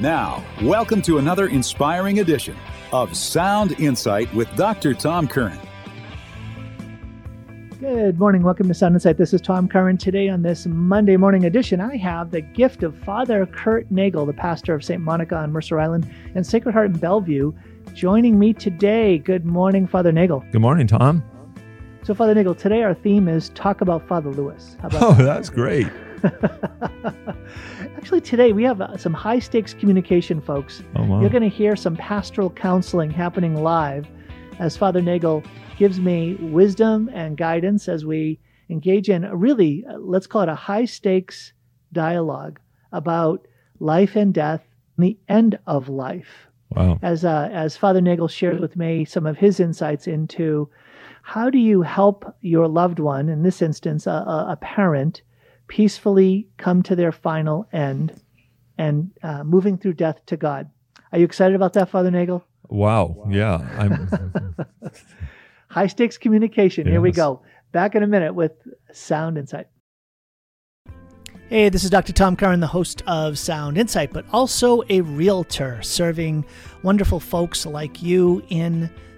Now, welcome to another inspiring edition of Sound Insight with Dr. Tom Curran. Good morning. Welcome to Sound Insight. This is Tom Curran. Today, on this Monday morning edition, I have the gift of Father Kurt Nagel, the pastor of St. Monica on Mercer Island and Sacred Heart in Bellevue, joining me today. Good morning, Father Nagel. Good morning, Tom. So, Father Nagel, today our theme is talk about Father Lewis. oh, that? that's great. Actually, today we have uh, some high stakes communication, folks. Oh, wow. You're going to hear some pastoral counseling happening live as Father Nagel gives me wisdom and guidance as we engage in a really, uh, let's call it a high stakes dialogue about life and death and the end of life. Wow. As, uh, as Father Nagel shared with me some of his insights into how do you help your loved one, in this instance, a, a parent, peacefully come to their final end and uh, moving through death to God. Are you excited about that, Father Nagel? Wow. Yeah. I'm High stakes communication. Yes. Here we go. Back in a minute with Sound Insight. Hey, this is Dr. Tom Curran, the host of Sound Insight, but also a realtor serving wonderful folks like you in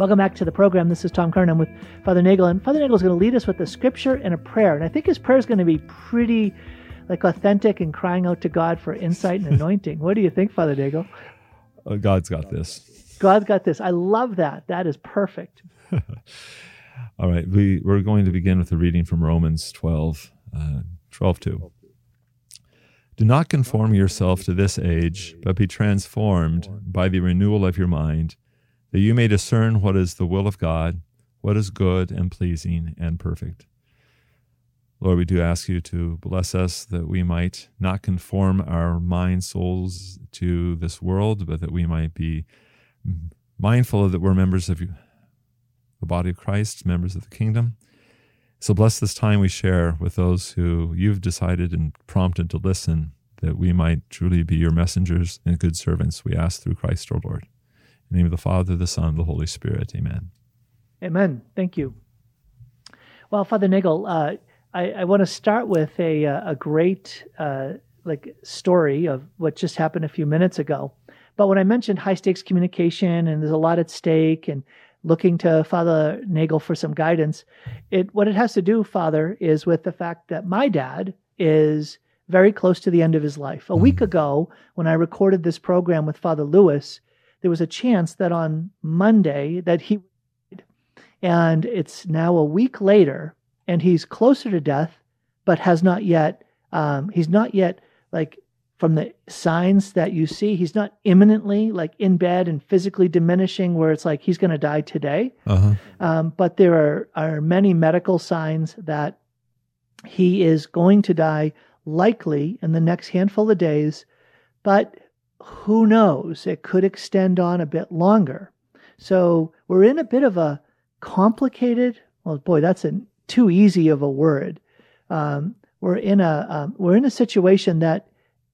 Welcome back to the program. This is Tom. I'm with Father Nagel, and Father Nagel is going to lead us with a scripture and a prayer. And I think his prayer is going to be pretty like authentic and crying out to God for insight and anointing. what do you think, Father Nagel? Uh, God's got this. God's got this. I love that. That is perfect. All right. We, we're going to begin with a reading from Romans 12, uh, 12 2. Do not conform yourself to this age, but be transformed by the renewal of your mind that you may discern what is the will of God, what is good and pleasing and perfect. Lord, we do ask you to bless us that we might not conform our minds, souls to this world, but that we might be mindful that we're members of the body of Christ, members of the kingdom. So bless this time we share with those who you've decided and prompted to listen, that we might truly be your messengers and good servants. We ask through Christ our Lord. In the name of the Father, the Son, the Holy Spirit. Amen. Amen. Thank you. Well, Father Nagel, uh, I, I want to start with a, uh, a great uh, like story of what just happened a few minutes ago. But when I mentioned high stakes communication and there's a lot at stake and looking to Father Nagel for some guidance, it what it has to do, Father, is with the fact that my dad is very close to the end of his life. A week mm. ago, when I recorded this program with Father Lewis, there was a chance that on Monday that he and it's now a week later and he's closer to death but has not yet um, he's not yet like from the signs that you see he's not imminently like in bed and physically diminishing where it's like he's going to die today uh-huh. um, but there are, are many medical signs that he is going to die likely in the next handful of days but who knows? It could extend on a bit longer. So we're in a bit of a complicated. Well, boy, that's a, too easy of a word. Um, we're in a um, we're in a situation that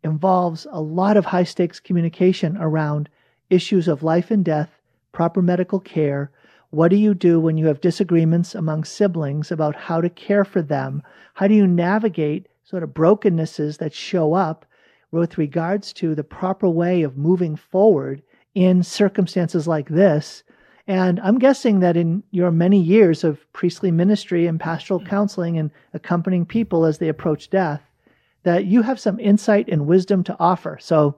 involves a lot of high stakes communication around issues of life and death, proper medical care. What do you do when you have disagreements among siblings about how to care for them? How do you navigate sort of brokennesses that show up with regards to the proper way of moving forward in circumstances like this. And I'm guessing that in your many years of priestly ministry and pastoral counseling and accompanying people as they approach death, that you have some insight and wisdom to offer. So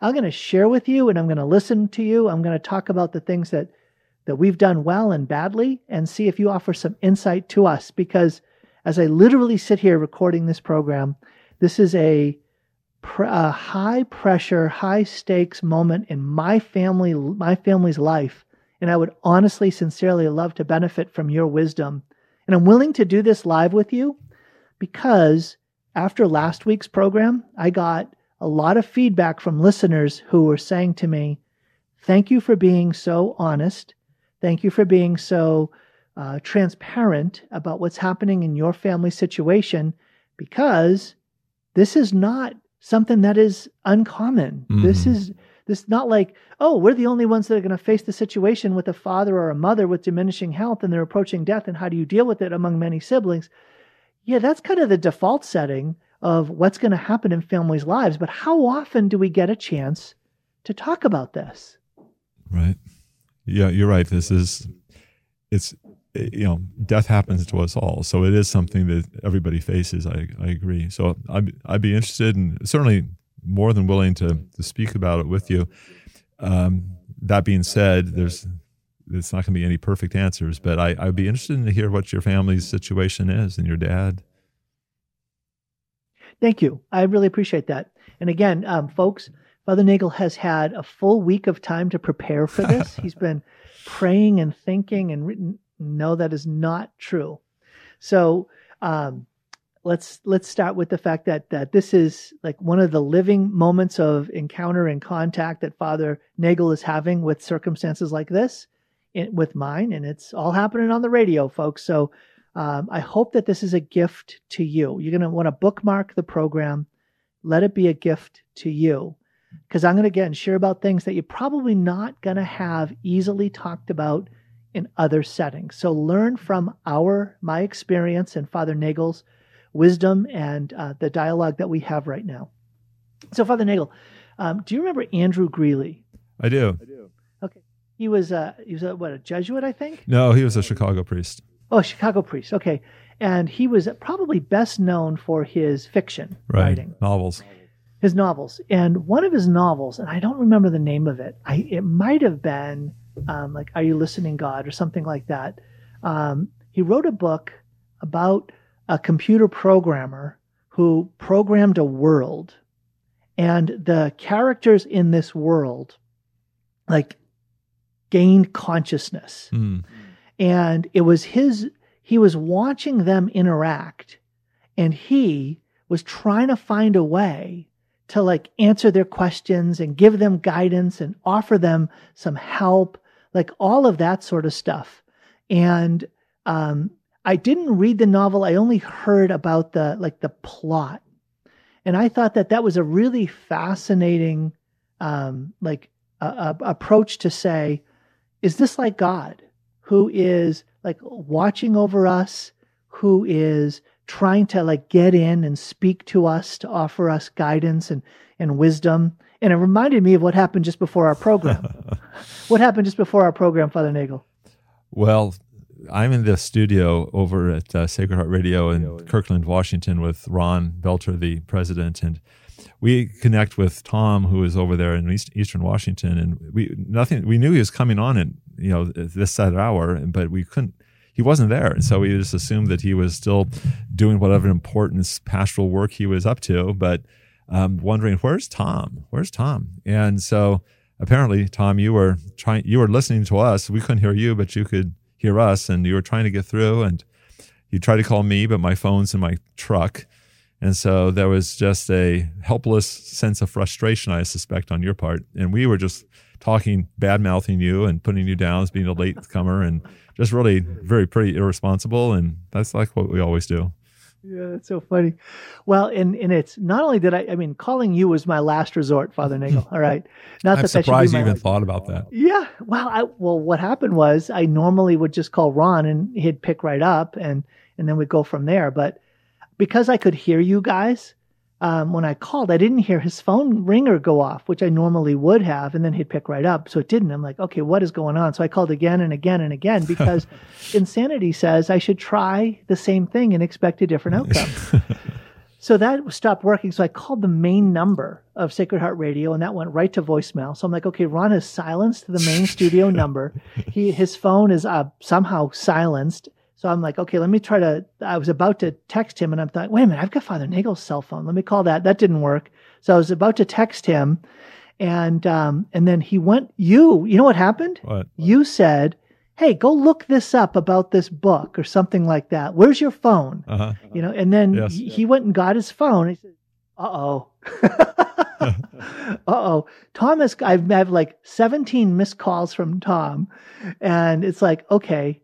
I'm going to share with you and I'm going to listen to you. I'm going to talk about the things that, that we've done well and badly and see if you offer some insight to us. Because as I literally sit here recording this program, this is a a high pressure, high stakes moment in my family, my family's life. And I would honestly, sincerely love to benefit from your wisdom. And I'm willing to do this live with you because after last week's program, I got a lot of feedback from listeners who were saying to me, thank you for being so honest. Thank you for being so uh, transparent about what's happening in your family situation because this is not something that is uncommon. Mm-hmm. This is this not like, oh, we're the only ones that are going to face the situation with a father or a mother with diminishing health and they're approaching death and how do you deal with it among many siblings? Yeah, that's kind of the default setting of what's going to happen in families' lives, but how often do we get a chance to talk about this? Right. Yeah, you're right. This is it's you know death happens to us all so it is something that everybody faces i, I agree so I'd, I'd be interested and certainly more than willing to, to speak about it with you. Um, that being said, there's it's not going to be any perfect answers, but I, I'd be interested to hear what your family's situation is and your dad. Thank you. I really appreciate that. And again, um, folks, Father Nagel has had a full week of time to prepare for this. He's been praying and thinking and written. No, that is not true. So, um, let's let's start with the fact that that this is like one of the living moments of encounter and contact that Father Nagel is having with circumstances like this, in, with mine, and it's all happening on the radio, folks. So um, I hope that this is a gift to you. You're going to want to bookmark the program. Let it be a gift to you, because I'm going to again share about things that you're probably not going to have easily talked about in other settings. So learn from our my experience and Father Nagel's wisdom and uh, the dialogue that we have right now. So, Father Nagel, um, do you remember Andrew Greeley? I do. I do. Okay, he was a he was a what a Jesuit, I think. No, he was a Chicago priest. Oh, Chicago priest. Okay, and he was probably best known for his fiction right. writing, novels. His novels, and one of his novels, and I don't remember the name of it. I it might have been um, like "Are You Listening, God" or something like that. Um, he wrote a book about a computer programmer who programmed a world and the characters in this world like gained consciousness mm. and it was his he was watching them interact and he was trying to find a way to like answer their questions and give them guidance and offer them some help like all of that sort of stuff and um, I didn't read the novel. I only heard about the like the plot, and I thought that that was a really fascinating, um, like uh, approach to say, is this like God, who is like watching over us, who is trying to like get in and speak to us to offer us guidance and and wisdom. And it reminded me of what happened just before our program. what happened just before our program, Father Nagel? Well, I'm in the studio over at uh, Sacred Heart Radio in Kirkland, Washington, with Ron Belter, the president, and we connect with Tom, who is over there in East, Eastern Washington, and we nothing. We knew he was coming on at you know this set hour, but we couldn't. He wasn't there, and so we just assumed that he was still doing whatever important pastoral work he was up to. But um, wondering where's Tom? Where's Tom? And so apparently, Tom, you were trying. You were listening to us. We couldn't hear you, but you could hear us and you were trying to get through and you tried to call me, but my phone's in my truck. And so there was just a helpless sense of frustration, I suspect, on your part. And we were just talking, bad mouthing you and putting you down as being a late comer and just really very pretty irresponsible. And that's like what we always do. Yeah, that's so funny. Well, and and it's not only did I, I mean, calling you was my last resort, Father Nagel. All right, not that I'm that surprised that you even thought about that. Yeah. Well, I well, what happened was I normally would just call Ron and he'd pick right up, and and then we'd go from there. But because I could hear you guys, um, when I called, I didn't hear his phone ringer go off, which I normally would have, and then he'd pick right up. So it didn't. I'm like, okay, what is going on? So I called again and again and again because insanity says I should try the same thing and expect a different outcome. so that stopped working. So I called the main number of Sacred Heart Radio, and that went right to voicemail. So I'm like, okay, Ron has silenced the main studio number. He his phone is uh, somehow silenced so I'm like, okay, let me try to. I was about to text him, and I'm thought, wait a minute, I've got Father Nagel's cell phone. Let me call that. That didn't work. So I was about to text him, and um, and then he went. You, you know what happened? What? You said, hey, go look this up about this book or something like that. Where's your phone? Uh-huh. You know, and then yes. he, he went and got his phone. He said, uh oh. Uh oh, Thomas, I've had like 17 missed calls from Tom, and it's like, okay,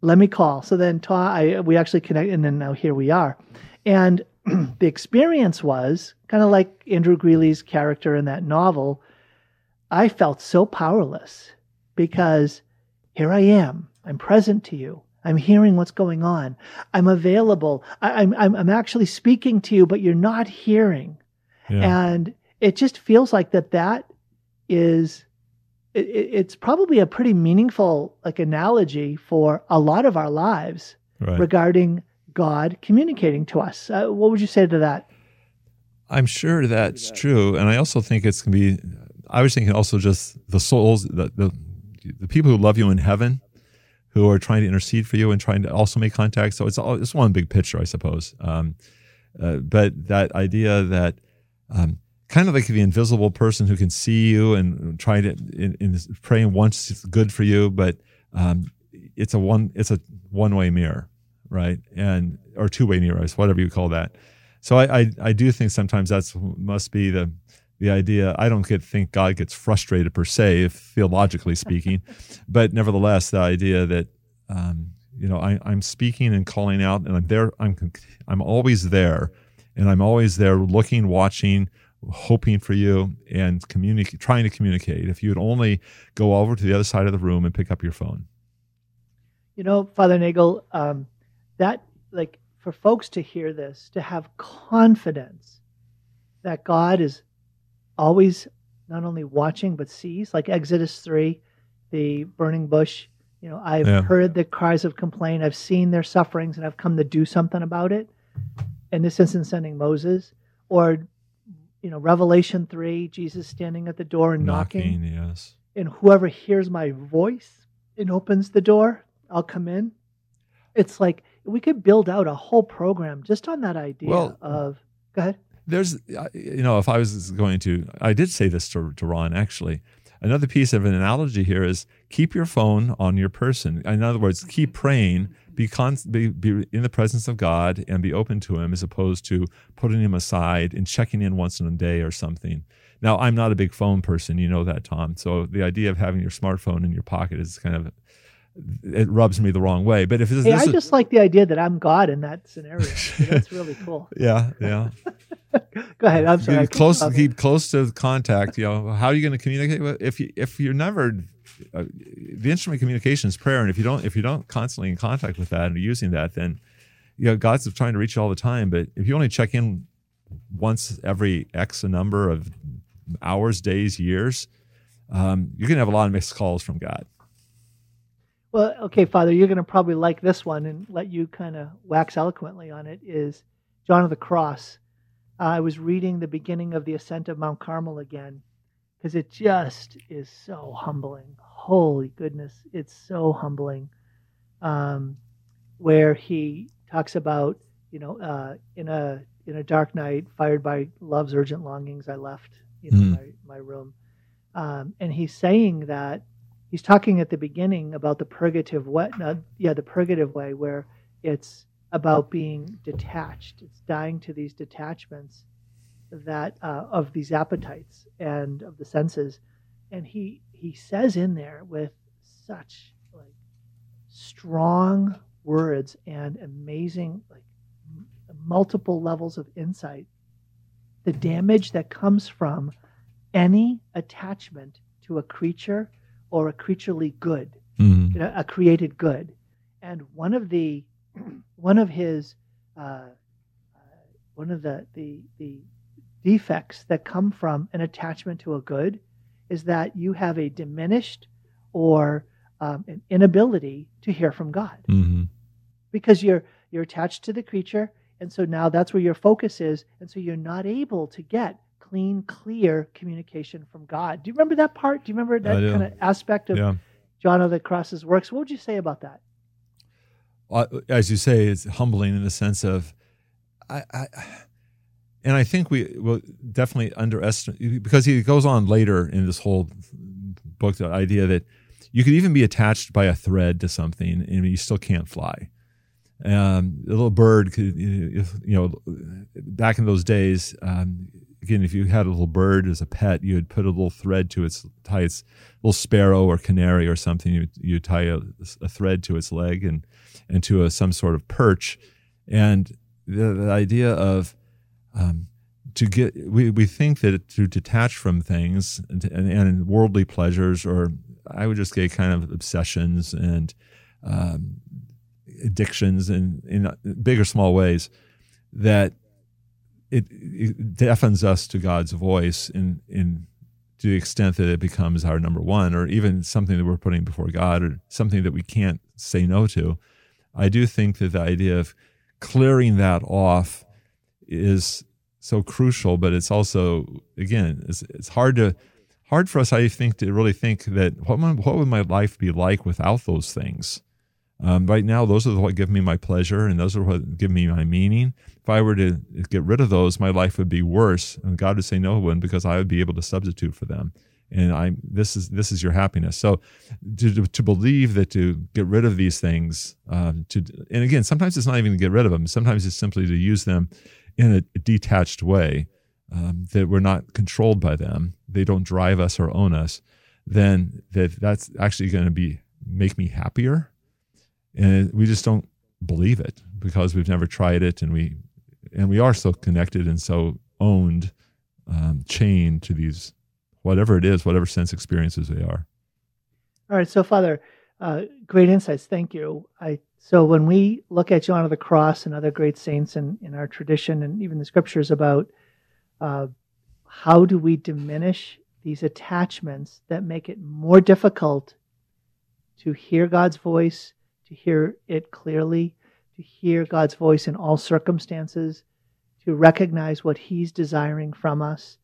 let me call. So then Tom, I, we actually connect, and then now here we are. And the experience was kind of like Andrew Greeley's character in that novel. I felt so powerless because here I am. I'm present to you. I'm hearing what's going on. I'm available. I, am I'm, I'm actually speaking to you, but you're not hearing. Yeah. And it just feels like that that is it, it's probably a pretty meaningful like analogy for a lot of our lives right. regarding God communicating to us. Uh, what would you say to that? I'm sure that's true, and I also think it's going to be. I was thinking also just the souls, the, the the people who love you in heaven, who are trying to intercede for you and trying to also make contact. So it's all it's one big picture, I suppose. Um, uh, but that idea that um, kind of like the invisible person who can see you and trying to in, in praying once it's good for you, but um, it's a one it's a one way mirror, right? And or two way mirror, whatever you call that. So I, I, I do think sometimes that's must be the the idea. I don't get think God gets frustrated per se, if theologically speaking, but nevertheless, the idea that um, you know I, I'm speaking and calling out, and I'm there. I'm I'm always there, and I'm always there, looking, watching, hoping for you, and communicate, trying to communicate. If you would only go over to the other side of the room and pick up your phone. You know, Father Nagel, um, that like for folks to hear this, to have confidence that God is always not only watching but sees, like Exodus 3, the burning bush. You know, I've yeah. heard the cries of complaint, I've seen their sufferings, and I've come to do something about it. In this instance, sending Moses, or you know, Revelation 3, Jesus standing at the door and knocking. knocking. Yes. And whoever hears my voice and opens the door, I'll come in. It's like we could build out a whole program just on that idea well, of. Go ahead. There's, you know, if I was going to, I did say this to, to Ron actually. Another piece of an analogy here is keep your phone on your person. In other words, keep praying, be, con- be, be in the presence of God and be open to Him as opposed to putting Him aside and checking in once in a day or something. Now, I'm not a big phone person, you know that, Tom. So the idea of having your smartphone in your pocket is kind of it rubs me the wrong way. But if this, hey, this I is, just like the idea that I'm God in that scenario. that's really cool. Yeah, yeah. Go ahead. I'm sorry. Keep close, keep close to contact. You know, how are you going to communicate if you if you're never uh, the instrument communication is prayer, and if you don't if you don't constantly in contact with that and using that, then you know God's trying to reach you all the time. But if you only check in once every X number of hours, days, years, um, you're going to have a lot of missed calls from God. Well, okay, Father, you're going to probably like this one and let you kind of wax eloquently on it. Is John of the Cross? Uh, I was reading the beginning of the ascent of Mount Carmel again because it just is so humbling. Holy goodness, it's so humbling. Um, where he talks about, you know, uh, in a in a dark night, fired by love's urgent longings, I left, you know, mm. my, my room, um, and he's saying that he's talking at the beginning about the purgative way, yeah, the purgative way, where it's about being detached. It's dying to these detachments that uh, of these appetites and of the senses, and he he says in there with such like strong words and amazing like m- multiple levels of insight the damage that comes from any attachment to a creature or a creaturely good, mm-hmm. you know, a created good. And one of the one of his uh, uh, one of the, the the defects that come from an attachment to a good is that you have a diminished or um, an inability to hear from God mm-hmm. because you're you're attached to the creature, and so now that's where your focus is, and so you're not able to get clean, clear communication from God. Do you remember that part? Do you remember that kind of aspect of yeah. John of the Cross's works? What would you say about that? Uh, as you say, it's humbling in the sense of, I, I and I think we will definitely underestimate because he goes on later in this whole book the idea that you could even be attached by a thread to something and you still can't fly. Um, a little bird could, you know, back in those days, um, again, if you had a little bird as a pet, you would put a little thread to its tie its little sparrow or canary or something. You you tie a, a thread to its leg and and to a, some sort of perch, and the, the idea of um, to get we, we think that to detach from things and, and, worldly pleasures or I would just say kind of obsessions and um, addictions and in big or small ways that it, it deafens us to God's voice in in to the extent that it becomes our number one, or even something that we're putting before God, or something that we can't say no to. I do think that the idea of clearing that off is so crucial, but it's also again it's, it's hard to hard for us. I think to really think that what what would my life be like without those things. Um, right now, those are what give me my pleasure, and those are what give me my meaning. If I were to get rid of those, my life would be worse, and God would say no, one because I would be able to substitute for them. And I this is this is your happiness. So to, to believe that to get rid of these things, um, to and again, sometimes it's not even to get rid of them. Sometimes it's simply to use them in a detached way, um, that we're not controlled by them. They don't drive us or own us. Then that that's actually going to be make me happier and we just don't believe it because we've never tried it and we and we are so connected and so owned um, chained to these whatever it is whatever sense experiences they are all right so father uh, great insights thank you i so when we look at john of the cross and other great saints in, in our tradition and even the scriptures about uh, how do we diminish these attachments that make it more difficult to hear god's voice to hear it clearly, to hear God's voice in all circumstances, to recognize what He's desiring from us.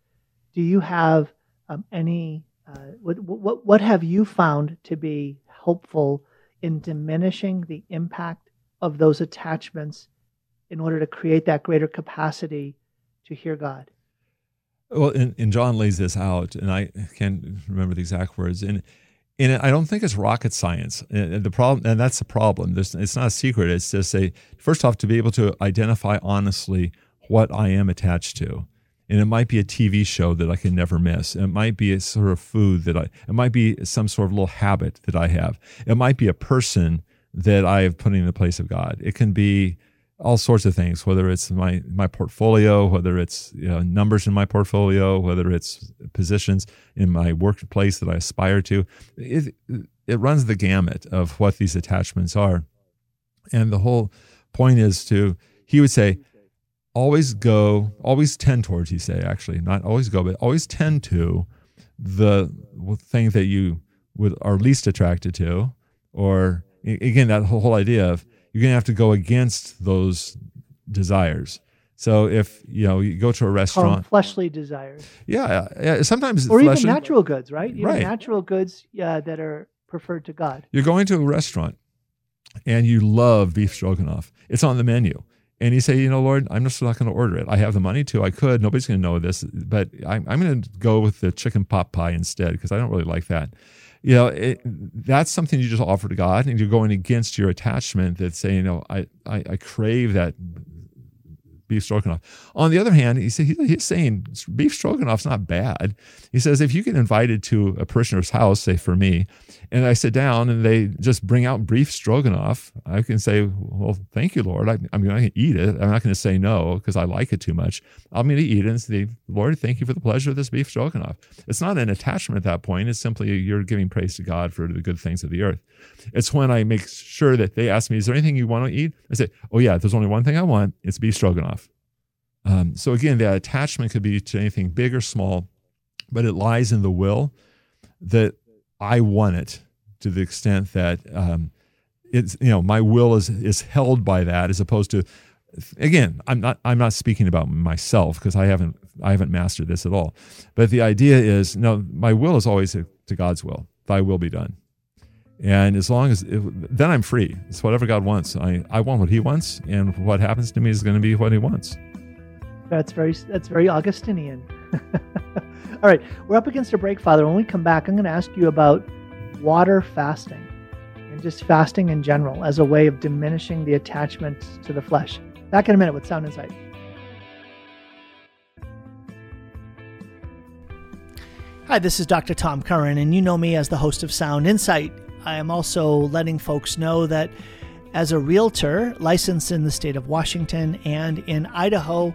Do you have um, any, uh, what, what, what have you found to be helpful in diminishing the impact of those attachments in order to create that greater capacity to hear God? Well, and, and John lays this out, and I can't remember the exact words. And and I don't think it's rocket science. And the problem, and that's the problem. There's, it's not a secret. It's just a first off to be able to identify honestly what I am attached to, and it might be a TV show that I can never miss. It might be a sort of food that I. It might be some sort of little habit that I have. It might be a person that I have put in the place of God. It can be all sorts of things, whether it's my my portfolio, whether it's you know, numbers in my portfolio, whether it's positions in my workplace that I aspire to. It it runs the gamut of what these attachments are, and the whole point is to he would say always go always tend towards you say actually not always go but always tend to the thing that you would are least attracted to or again that whole idea of you're going to have to go against those desires. So if you know you go to a restaurant, fleshly desires. Yeah, yeah. Sometimes or fleshly, even natural goods, right? Even right. natural goods yeah, that are preferred to God. You're going to a restaurant, and you love beef stroganoff. It's on the menu, and you say, you know, Lord, I'm just not going to order it. I have the money to. I could. Nobody's going to know this, but I'm, I'm going to go with the chicken pot pie instead because I don't really like that you know it, that's something you just offer to god and you're going against your attachment that say you know i i, I crave that beef stroganoff. On the other hand, he said, he's saying beef stroganoff's not bad. He says if you get invited to a parishioner's house, say for me, and I sit down and they just bring out beef stroganoff, I can say, well, thank you, Lord. I, am going to eat it. I'm not going to say no because I like it too much. I'm going to eat it and say, Lord, thank you for the pleasure of this beef stroganoff. It's not an attachment at that point. It's simply you're giving praise to God for the good things of the earth. It's when I make sure that they ask me, is there anything you want to eat? I say, oh yeah, there's only one thing I want. It's beef stroganoff. Um, so again, that attachment could be to anything big or small, but it lies in the will that I want it to the extent that um, it's you know my will is is held by that as opposed to again I'm not I'm not speaking about myself because I haven't I haven't mastered this at all, but the idea is no my will is always to God's will. Thy will be done. And as long as it, then I'm free. It's whatever God wants. I, I want what He wants, and what happens to me is going to be what He wants. That's very that's very Augustinian. All right, we're up against a break, Father. When we come back, I'm going to ask you about water fasting and just fasting in general as a way of diminishing the attachment to the flesh. Back in a minute with Sound Insight. Hi, this is Dr. Tom Curran, and you know me as the host of Sound Insight. I am also letting folks know that as a realtor licensed in the state of Washington and in Idaho,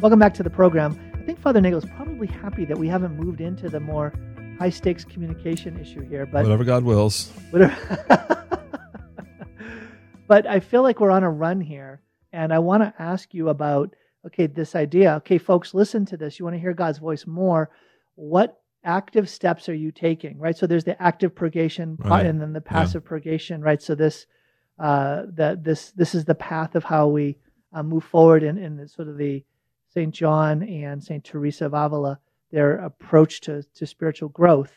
Welcome back to the program. I think Father Nagel is probably happy that we haven't moved into the more high stakes communication issue here, but whatever God wills. Whatever. but I feel like we're on a run here, and I want to ask you about okay, this idea. Okay, folks, listen to this. You want to hear God's voice more. What active steps are you taking? Right. So there's the active purgation, right. and then the passive yeah. purgation. Right. So this, uh, that this this is the path of how we uh, move forward in, in the, sort of the St. John and St. Teresa of Avila, their approach to, to spiritual growth.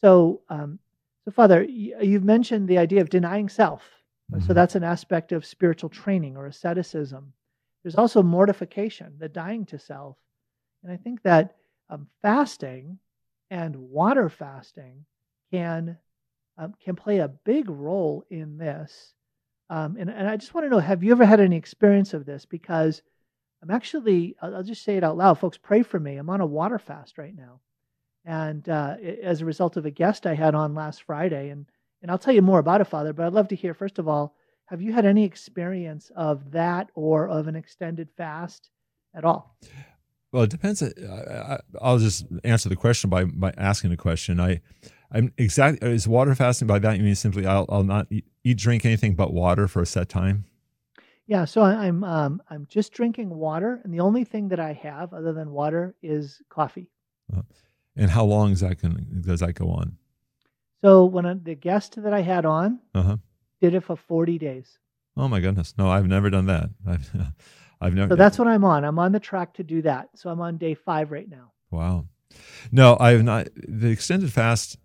So, um, so Father, you've mentioned the idea of denying self. Mm-hmm. So that's an aspect of spiritual training or asceticism. There's also mortification, the dying to self. And I think that um, fasting and water fasting can um, can play a big role in this. Um, and, and I just want to know, have you ever had any experience of this? Because I'm actually, I'll just say it out loud. Folks, pray for me. I'm on a water fast right now. And uh, as a result of a guest I had on last Friday, and, and I'll tell you more about it, Father, but I'd love to hear, first of all, have you had any experience of that or of an extended fast at all? Well, it depends. Uh, I'll just answer the question by, by asking the question. I, I'm exactly is water fasting. By that you mean simply I'll, I'll not eat, drink anything but water for a set time. Yeah, so I'm um, I'm just drinking water, and the only thing that I have other than water is coffee. Uh, and how long is that can, does that go on? So when I, the guest that I had on uh-huh. did it for 40 days. Oh my goodness! No, I've never done that. I've I've never. So that's what I'm on. I'm on the track to do that. So I'm on day five right now. Wow. No, I have not. The extended fast.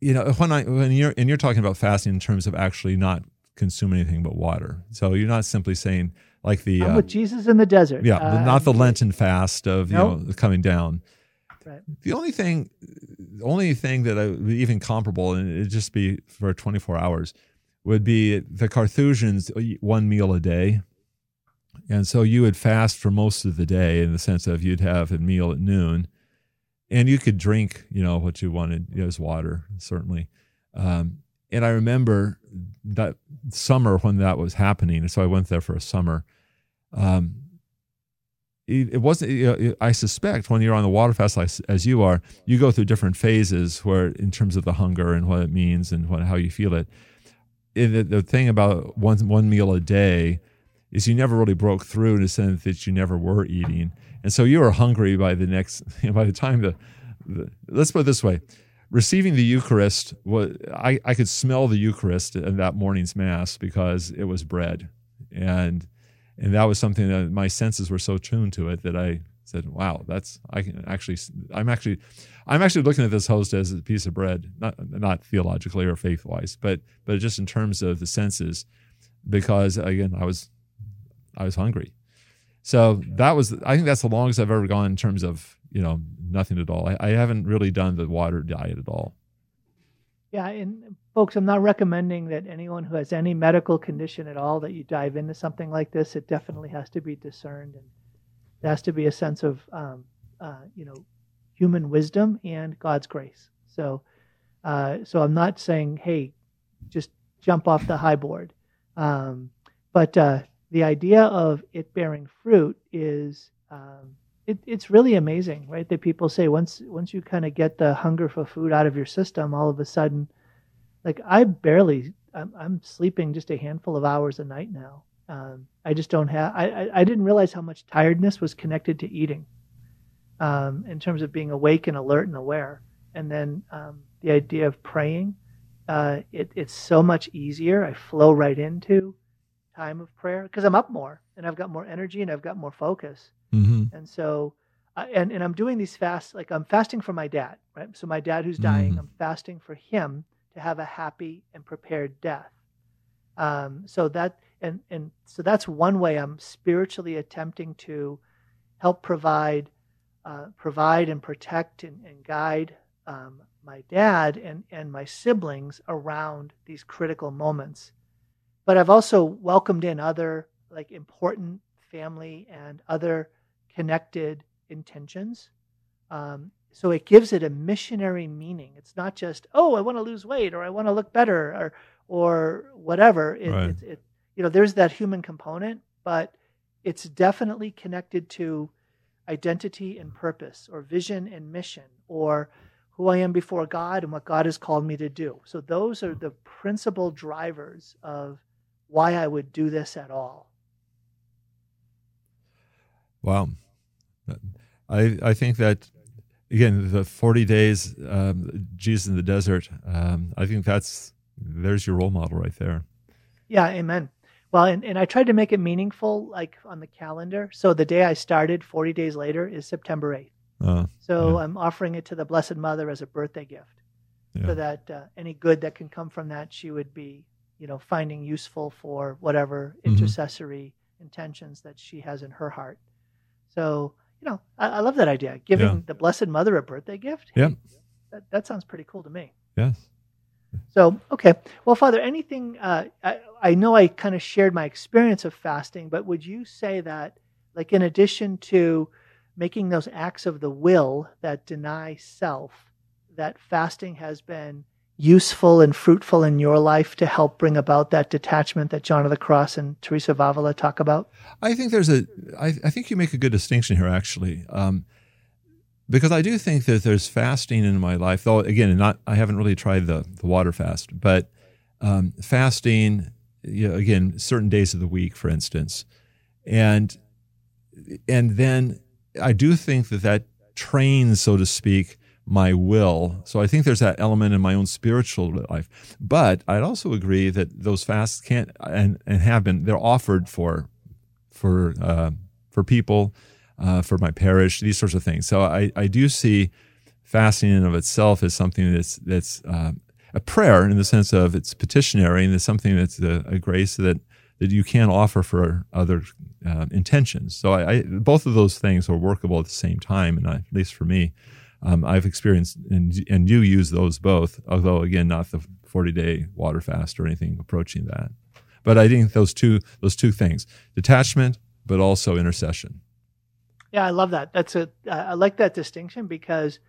You know, when I when you're and you're talking about fasting in terms of actually not consume anything but water. So you're not simply saying like the I'm uh, with Jesus in the desert. Yeah, uh, not the Lenten fast of you know coming down. Right. The only thing, the only thing that I would even comparable, and it'd just be for 24 hours, would be the Carthusians one meal a day. And so you would fast for most of the day in the sense of you'd have a meal at noon and you could drink, you know, what you wanted as water, certainly. Um, and I remember that summer when that was happening. And So I went there for a summer. Um, it, it, wasn't. You know, I suspect when you're on the water fast, like, as you are, you go through different phases where, in terms of the hunger and what it means and what, how you feel it. the, the thing about one one meal a day is you never really broke through in the sense that you never were eating, and so you were hungry by the next. You know, by the time the, the let's put it this way receiving the Eucharist, was, I, I could smell the Eucharist in that morning's Mass because it was bread. And, and that was something that my senses were so tuned to it that I said, wow, that's, I can actually, I'm actually, I'm actually looking at this host as a piece of bread, not, not theologically or faith wise, but, but just in terms of the senses, because again, I was, I was hungry. So that was, I think that's the longest I've ever gone in terms of, you know, nothing at all. I, I haven't really done the water diet at all. Yeah, and folks, I'm not recommending that anyone who has any medical condition at all that you dive into something like this. It definitely has to be discerned, and there has to be a sense of, um, uh, you know, human wisdom and God's grace. So, uh, so I'm not saying, hey, just jump off the high board, um, but uh, the idea of it bearing fruit is um, it, it's really amazing, right? That people say once once you kind of get the hunger for food out of your system, all of a sudden, like I barely, I'm, I'm sleeping just a handful of hours a night now. Um, I just don't have. I, I, I didn't realize how much tiredness was connected to eating, um, in terms of being awake and alert and aware. And then um, the idea of praying, uh, it, it's so much easier. I flow right into time of prayer because I'm up more and I've got more energy and I've got more focus. Mm-hmm. And so uh, and and I'm doing these fasts like I'm fasting for my dad, right? So my dad who's dying, Mhm. I'm fasting for him to have a happy and prepared death. Um, so that and and so that's one way I'm spiritually attempting to help provide uh, provide and protect and, and guide um, my dad and and my siblings around these critical moments. But I've also welcomed in other like important family and other connected intentions. Um, so it gives it a missionary meaning. It's not just oh I want to lose weight or I want to look better or or whatever. It, Right. it, it, you know, there's that human component, but it's definitely connected to identity and purpose, or vision and mission, or who I am before God and what God has called me to do. So those are the principal drivers of why I would do this at all. Wow. I I think that again the forty days um, Jesus in the desert. Um, I think that's there's your role model right there. Yeah, amen. Well, and, and I tried to make it meaningful, like on the calendar. So the day I started, 40 days later, is September 8th. Uh, So Yeah. I'm offering it to the Blessed Mother as a birthday gift. yeah. so that uh, any good that can come from that she would be you know finding useful for whatever Mhm. intercessory intentions that she has in her heart so you know i, I love that idea giving Yeah. the blessed mother a birthday gift Yeah. That, that sounds pretty cool to me yes. so okay well father anything uh, I, I know i kind of shared my experience of fasting but would you say that like in addition to making those acts of the will that deny self that fasting has been useful and fruitful in your life to help bring about that detachment that john of the cross and teresa of avila talk about I think there's a. I, I think you make a good distinction here, actually, um, because I do think that there's fasting in my life. Though again, not I haven't really tried the the water fast, but um, fasting. You know, again, certain days of the week, for instance, and and then I do think that that trains, so to speak, my will. So I think there's that element in my own spiritual life. But I'd also agree that those fasts can't and, and have been they're offered for for uh, for people, uh, for my parish, these sorts of things. So I, I do see fasting in of itself as something that's that's uh, a prayer in the sense of it's petitionary and it's something that's a, a grace that that you can offer for other uh, intentions. So I, I both of those things are workable at the same time, and I, at least for me, um, I've experienced and and you use those both. Although again, not the forty day water fast or anything approaching that. But I think those two those two things: detachment, but also intercession. Yeah, I love that. That's a I like that distinction because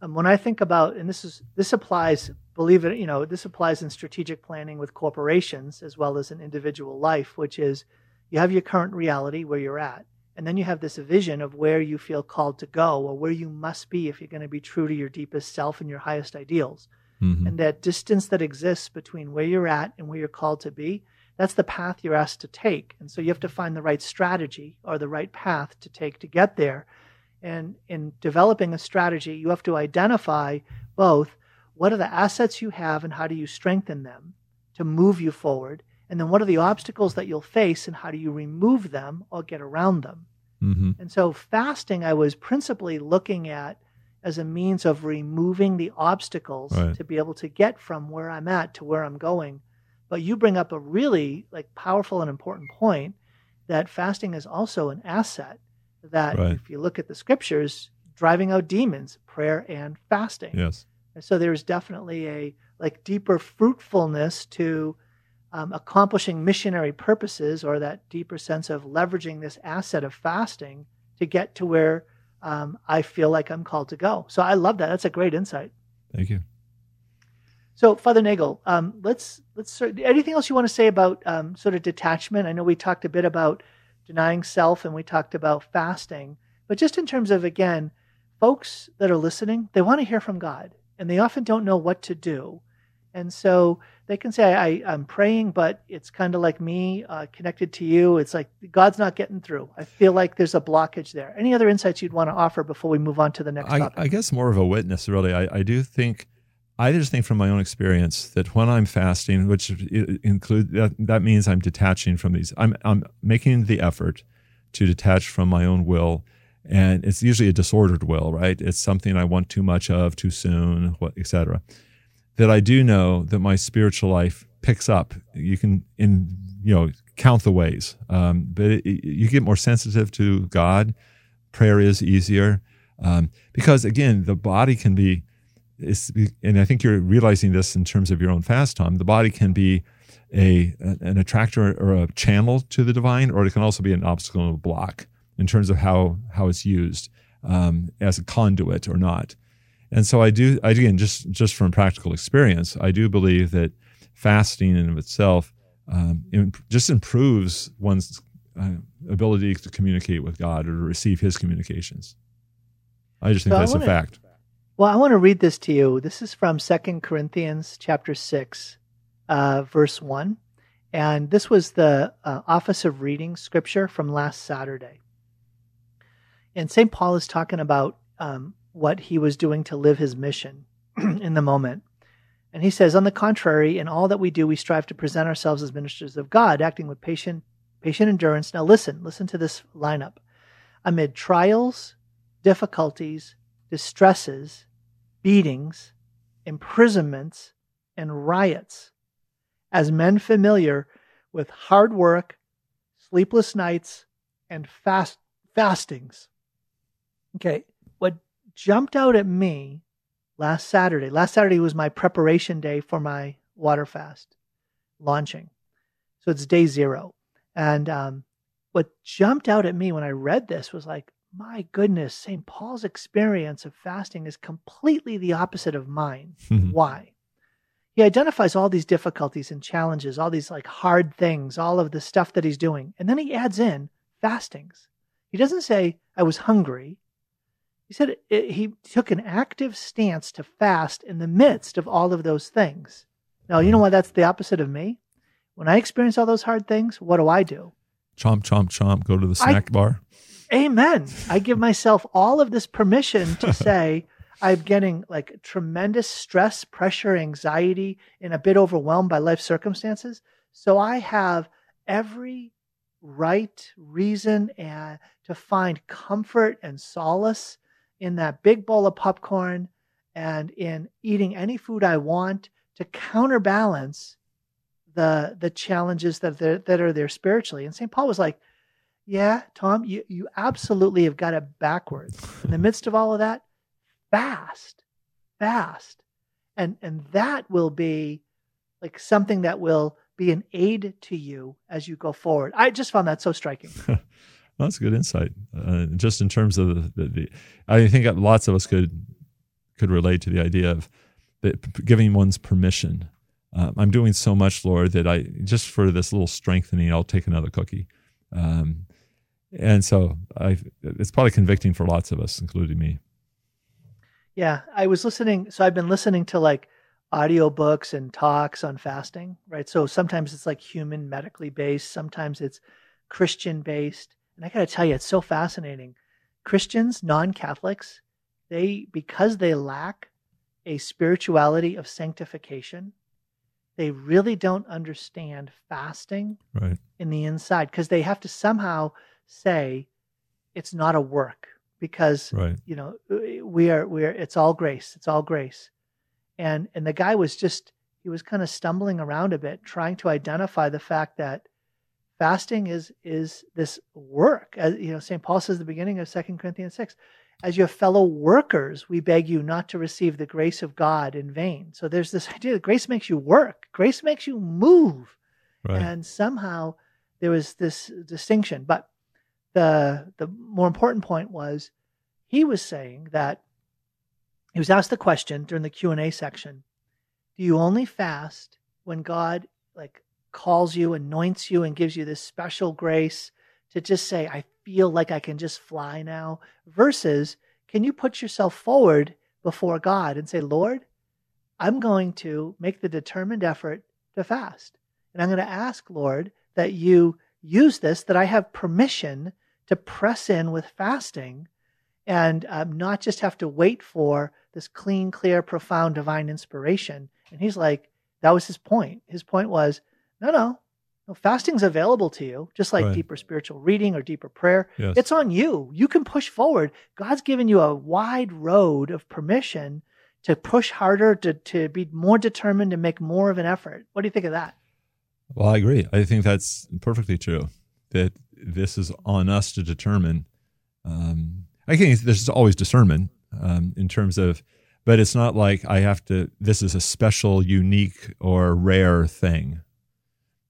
um, when I think about and this is this applies, believe it, you know, this applies in strategic planning with corporations as well as in individual life, which is you have your current reality where you're at, and then you have this vision of where you feel called to go or where you must be if you're going to be true to your deepest self and your highest ideals. Mhm. And that distance that exists between where you're at and where you're called to be, that's the path you're asked to take. And so you have to find the right strategy or the right path to take to get there. And in developing a strategy, you have to identify both what are the assets you have and how do you strengthen them to move you forward? And then what are the obstacles that you'll face and how do you remove them or get around them? Mhm. And so fasting, I was principally looking at as a means of removing the obstacles Right. to be able to get from where I'm at to where I'm going. But you bring up a really like powerful and important point that fasting is also an asset that Right. if you look at the scriptures, driving out demons, prayer and fasting. Yes. And so there's definitely a like deeper fruitfulness to um, accomplishing missionary purposes or that deeper sense of leveraging this asset of fasting to get to where um, I feel like I'm called to go. So I love that. That's a great insight. Thank you. So Father Nagel, um, let's let's anything else you want to say about um, sort of detachment? I know we talked a bit about denying self and we talked about fasting, but just in terms of again, folks that are listening, they want to hear from God and they often don't know what to do. And so they can say, I, I'm praying, but it's kind of like me uh, connected to you. It's like God's not getting through. I feel like there's a blockage there. Any other insights you'd want to offer before we move on to the next I, topic? I guess more of a witness, really. I, I do think, I just think from my own experience that when I'm fasting, which include that, that means I'm detaching from these. I'm I'm making the effort to detach from my own will and it's usually a disordered will, right? It's something I want too much of too soon, etc. That I do know that my spiritual life picks up. You can in you know count the ways, um, but it, it, you get more sensitive to God. Prayer is easier um, because again, the body can be. and I think you're realizing this in terms of your own fast time. The body can be a an attractor or a channel to the divine, or it can also be an obstacle and a block in terms of how how it's used um, as a conduit or not. And so I do again just just from practical experience, I do believe that fasting in of itself um, just improves one's uh, ability to communicate with God or to receive His communications. I just think so that's wanna, a fact. Well, I want to read this to you. This is from Second Corinthians chapter six, uh, verse one, and this was the uh, Office of Reading Scripture from last Saturday. And St. Paul is talking about um, what he was doing to live his mission in the moment. And he says, on the contrary, in all that we do, we strive to present ourselves as ministers of God, acting with patient, patient endurance. Now listen, listen to this lineup. Amid trials, difficulties, distresses, beatings, imprisonments, and riots, as men familiar with hard work, sleepless nights, and fast fastings. Okay, jumped out at me last Saturday, last Saturday was my preparation day for my water fast launching. So it's day zero. And um, what jumped out at me when I read this was like, my goodness, St. Paul's experience of fasting is completely the opposite of mine. Mm-hmm. Why? He identifies all these difficulties and challenges, all these like hard things, all of the stuff that he's doing. And then he adds in fastings. He doesn't say, I was hungry. He said it, he took an active stance to fast in the midst of all of those things. Now, you know why that's the opposite of me? When I experience all those hard things, what do I do? Chomp, chomp, chomp, go to the snack I, bar. Amen. I give myself all of this permission to say, I'm getting like tremendous stress, pressure, anxiety, and a bit overwhelmed by life circumstances. So I have every right reason and to find comfort and solace in that big bowl of popcorn and in eating any food I want to counterbalance the the challenges that that are there spiritually. And St. Paul was like, "Yeah, Tom, you you absolutely have got it backwards. In the midst of all of that, fast, fast, and and that will be like something that will be an aid to you as you go forward." I just found that so striking. Well, that's good insight. Uh, just in terms of the, the, the, I think lots of us could could relate to the idea of that giving one's permission. Uh, I'm doing so much, Lord, that I just for this little strengthening, I'll take another cookie. Um, and so I, it's probably convicting for lots of us, including me. Yeah, I was listening. So I've been listening to like audiobooks and talks on fasting, right? So sometimes it's like human medically based, sometimes it's Christian based. And I got to tell you, it's so fascinating. Christians, non Catholics, they, because they lack a spirituality of sanctification, they really don't understand fasting right. in the inside because they have to somehow say it's not a work because right. you know we are we are it's all grace it's all grace and and the guy was just he was kind of stumbling around a bit trying to identify the fact that fasting is is this work. As you know st paul says at the beginning of 2 corinthians 6 as your fellow workers we beg you not to receive the grace of god in vain. So there's this idea that grace makes you work. Grace makes you move. Right. and somehow there was this distinction. But the the more important point was he was saying that he was asked the question during the q&a section do you only fast when god like calls you, anoints you, and gives you this special grace to just say, I feel like I can just fly now, versus can you put yourself forward before God and say, Lord, I'm going to make the determined effort to fast. And I'm going to ask, Lord, that you use this, that I have permission to press in with fasting and um, not just have to wait for this clean, clear, profound divine inspiration. And he's like, that was his point. His point was, no, no, Fasting's available to you, just like Right. deeper spiritual reading or deeper prayer. Yes. It's on you. You can push forward. God's given you a wide road of permission to push harder, to, to be more determined, to make more of an effort. What do you think of that? Well, I agree. I think that's perfectly true. That this is on us to determine. Um, I think there's always discernment um, in terms of, but it's not like I have to. This is a special, unique, or rare thing.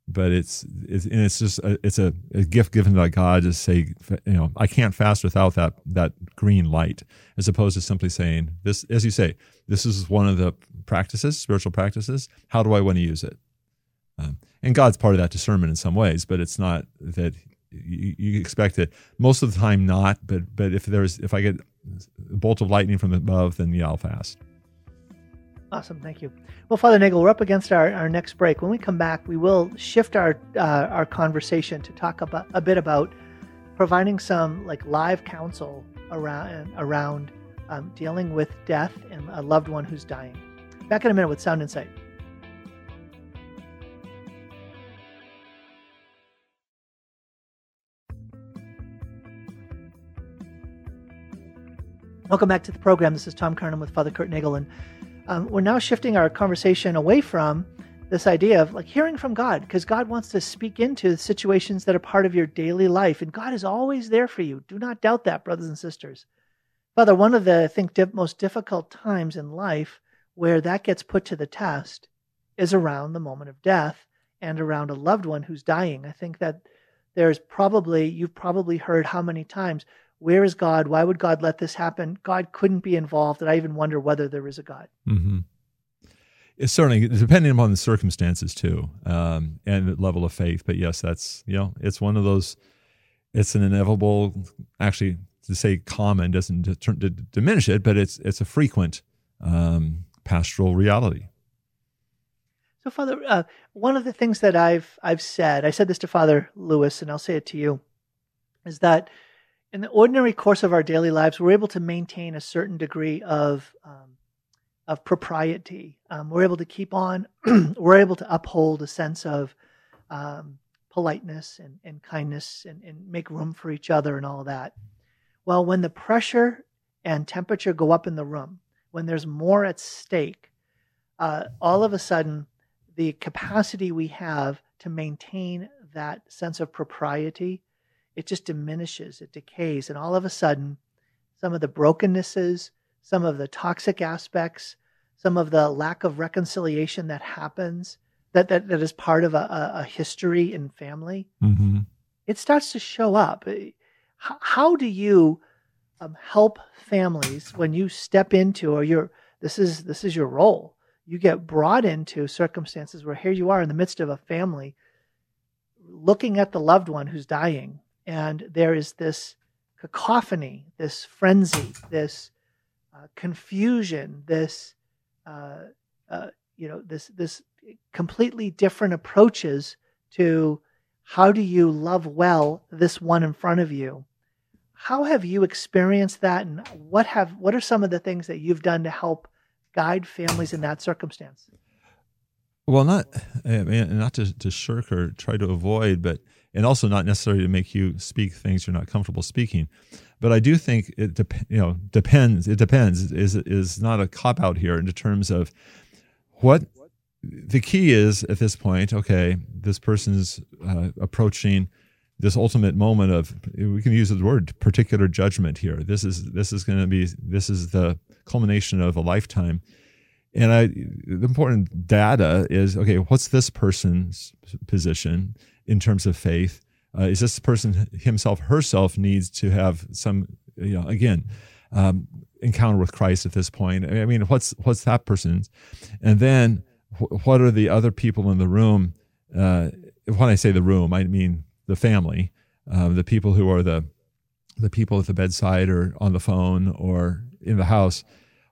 But it's it's and it's just a, it's a, a gift given by God to say, you know, I can't fast without that that green light, as opposed to simply saying this, as you say, this is one of the practices, spiritual practices. How do I want to use it? Um, and God's part of that discernment in some ways, but it's not that you, you expect it most of the time. Not, but but if there's if I get a bolt of lightning from above, then yeah, I'll fast. Awesome, thank you. Well, Father Nagel, we're up against our, our next break. When we come back, we will shift our uh, our conversation to talk about a bit about providing some like live counsel around around um, dealing with death and a loved one who's dying. Back in a minute with Sound Insight. Welcome back to the program. This is Tom Curran with Father Kurt Nagel, and um, we're now shifting our conversation away from this idea of like hearing from God, because God wants to speak into the situations that are part of your daily life, and God is always there for you. Do not doubt that, brothers and sisters. Father, one of the I think most difficult times in life where that gets put to the test is around the moment of death and around a loved one who's dying. I think that there's probably you've probably heard how many times where is God? Why would God let this happen? God couldn't be involved. And I even wonder whether there is a God. Mm-hmm. It's certainly depending upon the circumstances too, um, and the level of faith. But yes, that's you know, it's one of those. It's an inevitable. Actually, to say common doesn't d- d- diminish it, but it's it's a frequent um, pastoral reality. So, Father, uh, one of the things that I've I've said, I said this to Father Lewis, and I'll say it to you, is that in the ordinary course of our daily lives, we're able to maintain a certain degree of um, of propriety. Um, we're able to keep on. we're able to uphold a sense of um, politeness and, and kindness, and, and make room for each other, and all that. Well, when the pressure and temperature go up in the room, when there's more at stake, uh, all of a sudden, the capacity we have to maintain that sense of propriety it just diminishes, it decays, and all of a sudden, some of the brokennesses, some of the toxic aspects, some of the lack of reconciliation that happens, that that, that is part of a, a, a history in family, Mm-hmm. it starts to show up. How, how do you um, help families when you step into or you're this is this is your role? You get brought into circumstances where here you are in the midst of a family, looking at the loved one who's dying, and there is this cacophony, this frenzy, this uh, confusion, this uh, uh, you know this this completely different approaches to how do you love well this one in front of you? How have you experienced that and what have what are some of the things that you've done to help guide families in that circumstance? Well, not I mean, not to, to shirk or try to avoid, but and also not necessarily to make you speak things you're not comfortable speaking. But I do think it you know depends. It depends is is not a cop out here in terms of what the key is at this point. Okay, this person's uh, approaching this ultimate moment of we can use the word particular judgment here. This is this is going to be this is the culmination of a lifetime. And I, the important data is okay. What's this person's position in terms of faith? Uh, is this person himself, herself needs to have some, you know, again, um, encounter with Christ at this point? I mean, what's what's that person's? And then, wh- what are the other people in the room? Uh, when I say the room, I mean the family, uh, the people who are the the people at the bedside or on the phone or in the house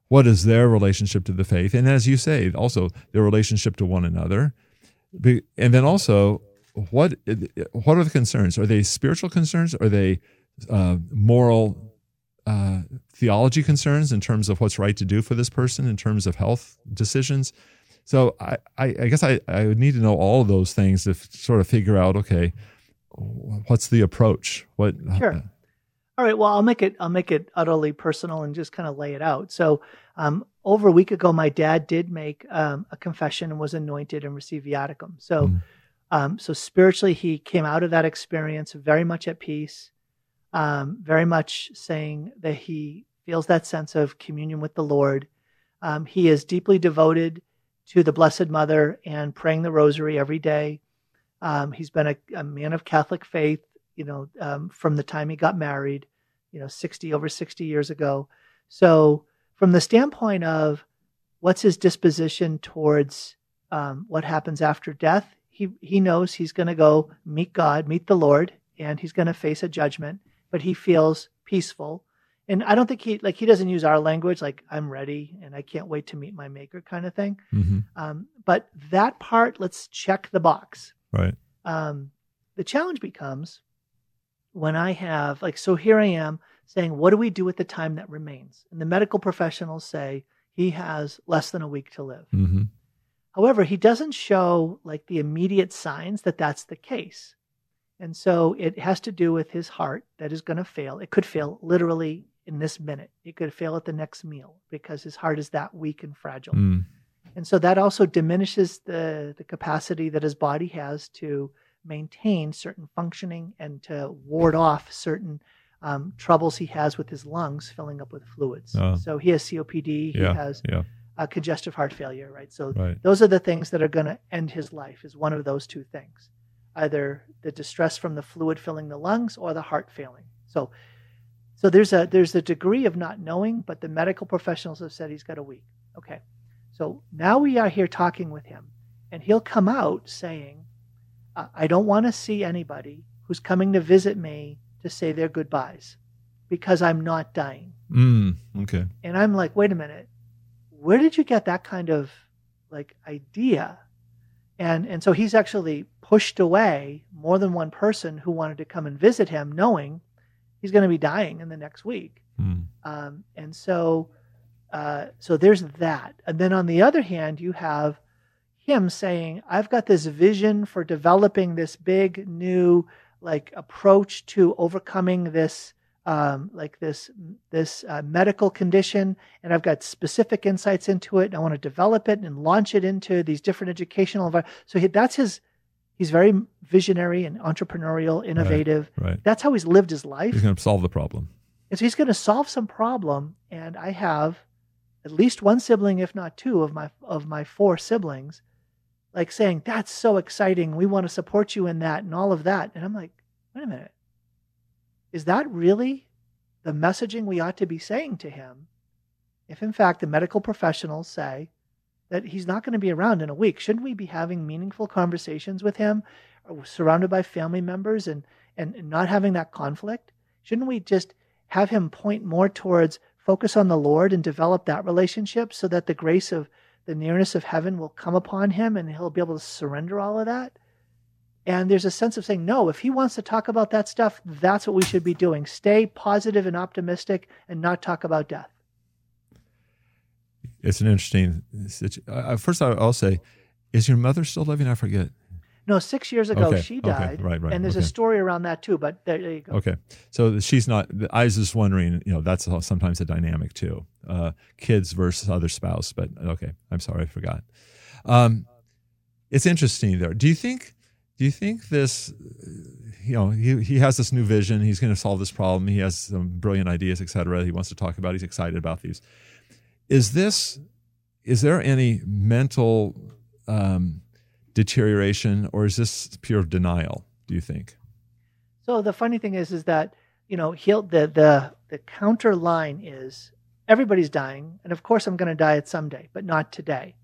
what is their relationship to the faith and as you say also their relationship to one another and then also what what are the concerns are they spiritual concerns are they uh, moral uh, theology concerns in terms of what's right to do for this person in terms of health decisions So I, I, I guess I, I would need to know all of those things to f- sort of figure out, okay, what's the approach? What? Sure. All right. Well, I'll make it. I'll make it utterly personal and just kind of lay it out. So, um, over a week ago, my dad did make um, a confession and was anointed and received viaticum. So, mm. Um, so spiritually, he came out of that experience very much at peace, um, very much saying that he feels that sense of communion with the Lord. Um, he is deeply devoted to the Blessed Mother and praying the Rosary every day. Um, he's been a, a, man of Catholic faith, you know, um, from the time he got married, you know, 60 over 60 years ago. So, from the standpoint of what's his disposition towards um, what happens after death, he he knows he's going to go meet God, meet the Lord, and he's going to face a judgment. But he feels peaceful and I don't think he like he doesn't use our language like I'm ready and I can't wait to meet my maker kind of thing. Mm-hmm. Um, but that part, let's check the box. Right. Um, the challenge becomes when I have like so here I am saying, what do we do with the time that remains? And the medical professionals say he has less than a week to live. Mm-hmm. However, he doesn't show like the immediate signs that that's the case. And so it has to do with his heart that is going to fail. It could fail literally in this minute. It could fail at the next meal because his heart is that weak and fragile. Mm. And so that also diminishes the, the capacity that his body has to maintain certain functioning and to ward off certain um, troubles he has with his lungs filling up with fluids. Uh, so he has COPD, he yeah, has yeah. Uh, congestive heart failure, right? So right. those are the things that are going to end his life is one of those two things. Either the distress from the fluid filling the lungs or the heart failing. So so there's a there's a degree of not knowing, but the medical professionals have said he's got a week. Okay. So now we are here talking with him, and he'll come out saying, I don't want to see anybody who's coming to visit me to say their goodbyes because I'm not dying. Mm, okay. And I'm like, wait a minute, where did you get that kind of like idea? And and so he's actually pushed away more than one person who wanted to come and visit him, knowing he's going to be dying in the next week. Mm. Um, and so, uh, so there's that. And then on the other hand, you have him saying, "I've got this vision for developing this big new like approach to overcoming this." Um, like this this uh, medical condition, and I've got specific insights into it. And I want to develop it and launch it into these different educational environments. So he, that's his He's very visionary and entrepreneurial, innovative. Right, right. That's how he's lived his life. He's going to solve the problem. And so he's going to solve some problem. And I have at least one sibling, if not two, of my of my four siblings, like saying, "That's so exciting. We want to support you in that and all of that." And I'm like, "Wait a minute. Is that really the messaging we ought to be saying to him?" If in fact the medical professionals say, that he's not going to be around in a week. Shouldn't we be having meaningful conversations with him, uh, surrounded by family members, and, and, and not having that conflict? Shouldn't we just have him point more towards focus on the Lord and develop that relationship so that the grace of the nearness of heaven will come upon him and he'll be able to surrender all of that? And there's a sense of saying, no, if he wants to talk about that stuff, that's what we should be doing. Stay positive and optimistic and not talk about death it's an interesting. First, I'll say, is your mother still living? I forget. No, six years ago okay, she died. Okay, right, right. And there's okay. a story around that too. But there, there, you go. Okay, so she's not. I was just wondering. You know, that's sometimes a dynamic too. Uh, kids versus other spouse. But okay, I'm sorry, I forgot. Um, it's interesting there. Do you think? Do you think this? You know, he he has this new vision. He's going to solve this problem. He has some brilliant ideas, etc. He wants to talk about. He's excited about these. Is this, is there any mental um, deterioration or is this pure denial, do you think? So the funny thing is, is that, you know, he'll, the, the, the counter line is everybody's dying. And of course I'm going to die at some day, but not today.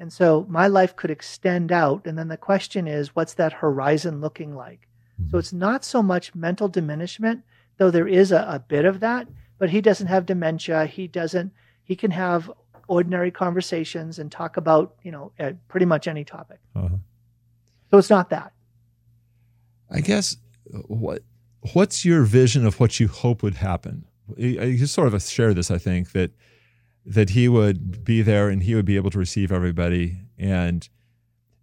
And so my life could extend out. And then the question is, what's that horizon looking like? Mm-hmm. So it's not so much mental diminishment, though there is a, a, bit of that, but he doesn't have dementia. He doesn't, he can have ordinary conversations and talk about you know pretty much any topic. Uh-huh. So it's not that. I guess what what's your vision of what you hope would happen? You sort of share this, I think that that he would be there and he would be able to receive everybody. And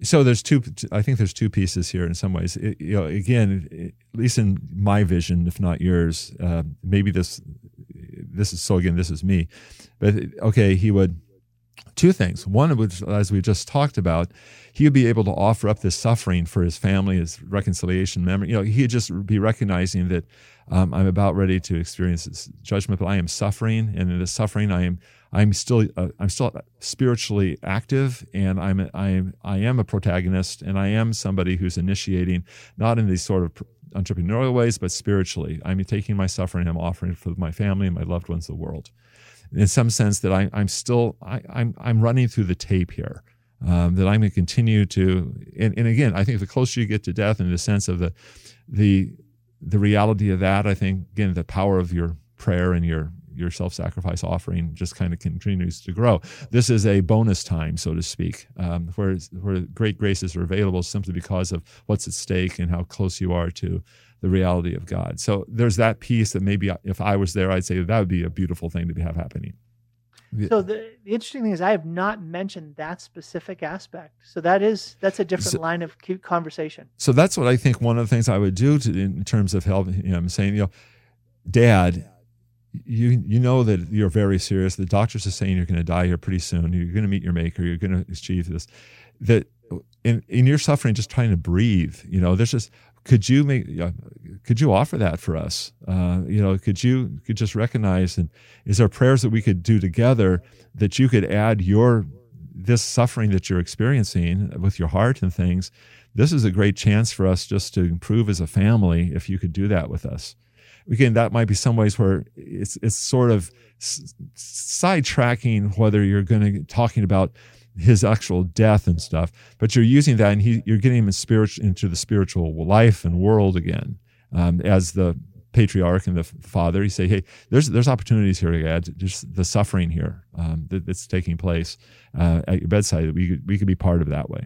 so there's two i think there's two pieces here in some ways. It, you know again at least in my vision if not yours uh, maybe this this is so again this is me. But okay he would two things. One which as we just talked about he would be able to offer up this suffering for his family his reconciliation memory. You know he'd just be recognizing that um, i'm about ready to experience this judgment but i am suffering. And in the suffering i am I'm still uh, I'm still spiritually active, and I'm I'm I am a protagonist, and I am somebody who's initiating, not in these sort of entrepreneurial ways, but spiritually. I'm taking my suffering, I'm offering it for my family and my loved ones, the world. In some sense, that I, I'm still I, I'm I'm running through the tape here. Um, that I'm going to continue to, and, and again, I think the closer you get to death, in the sense of the the the reality of that, I think again the power of your prayer and your your self-sacrifice offering just kind of continues to grow. This is a bonus time, so to speak, um, where where great graces are available simply because of what's at stake and how close you are to the reality of God. So there's that piece that maybe if I was there, I'd say that would be a beautiful thing to have happening. So the, the, interesting thing is, I have not mentioned that specific aspect. So that is that's a different so, line of conversation. So that's what I think. One of the things I would do to, in terms of helping him, saying, you know, Dad, you you know that you're very serious. The doctors are saying you're going to die here pretty soon. You're going to meet your maker. You're going to achieve this. That in in your suffering, just trying to breathe. You know, there's just could you make could you offer that for us? Uh, you know, could you could just recognize and is there prayers that we could do together that you could add your this suffering that you're experiencing with your heart and things. This is a great chance for us just to improve as a family if you could do that with us again, that might be some ways where it's it's sort of sidetracking whether you're going to talking about his actual death and stuff, but you're using that and he, you're getting him in spirit, into the spiritual life and world again um, as the patriarch and the father. You say, hey, there's there's opportunities here to add just the suffering here um, that, that's taking place uh, at your bedside we we could be part of that way.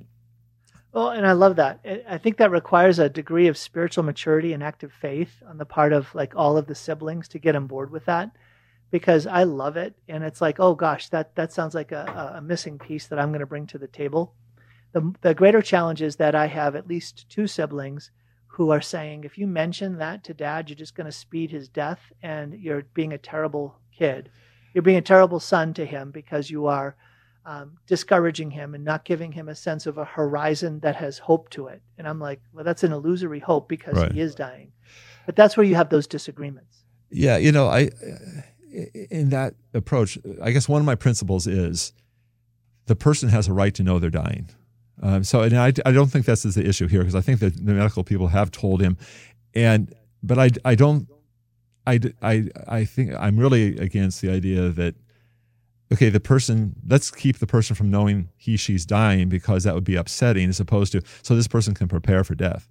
Well, and I love that. I think that requires a degree of spiritual maturity and active faith on the part of like all of the siblings to get on board with that because I love it. And it's like, oh gosh, that, that sounds like a, a missing piece that I'm going to bring to the table. The, the greater challenge is that I have at least two siblings who are saying, if you mention that to dad, you're just going to speed his death and you're being a terrible kid. You're being a terrible son to him because you are um, discouraging him and not giving him a sense of a horizon that has hope to it. And I'm like, well, that's an illusory hope because right. he is dying. But that's where you have those disagreements. Yeah, you know, I in that approach, I guess one of my principles is the person has a right to know they're dying. Um, so, and I, I don't think that's the issue here because I think that the medical people have told him, and but I, I don't, I, I, I think I'm really against the idea that okay, the person, let's keep the person from knowing he, she's dying because that would be upsetting as opposed to, so this person can prepare for death.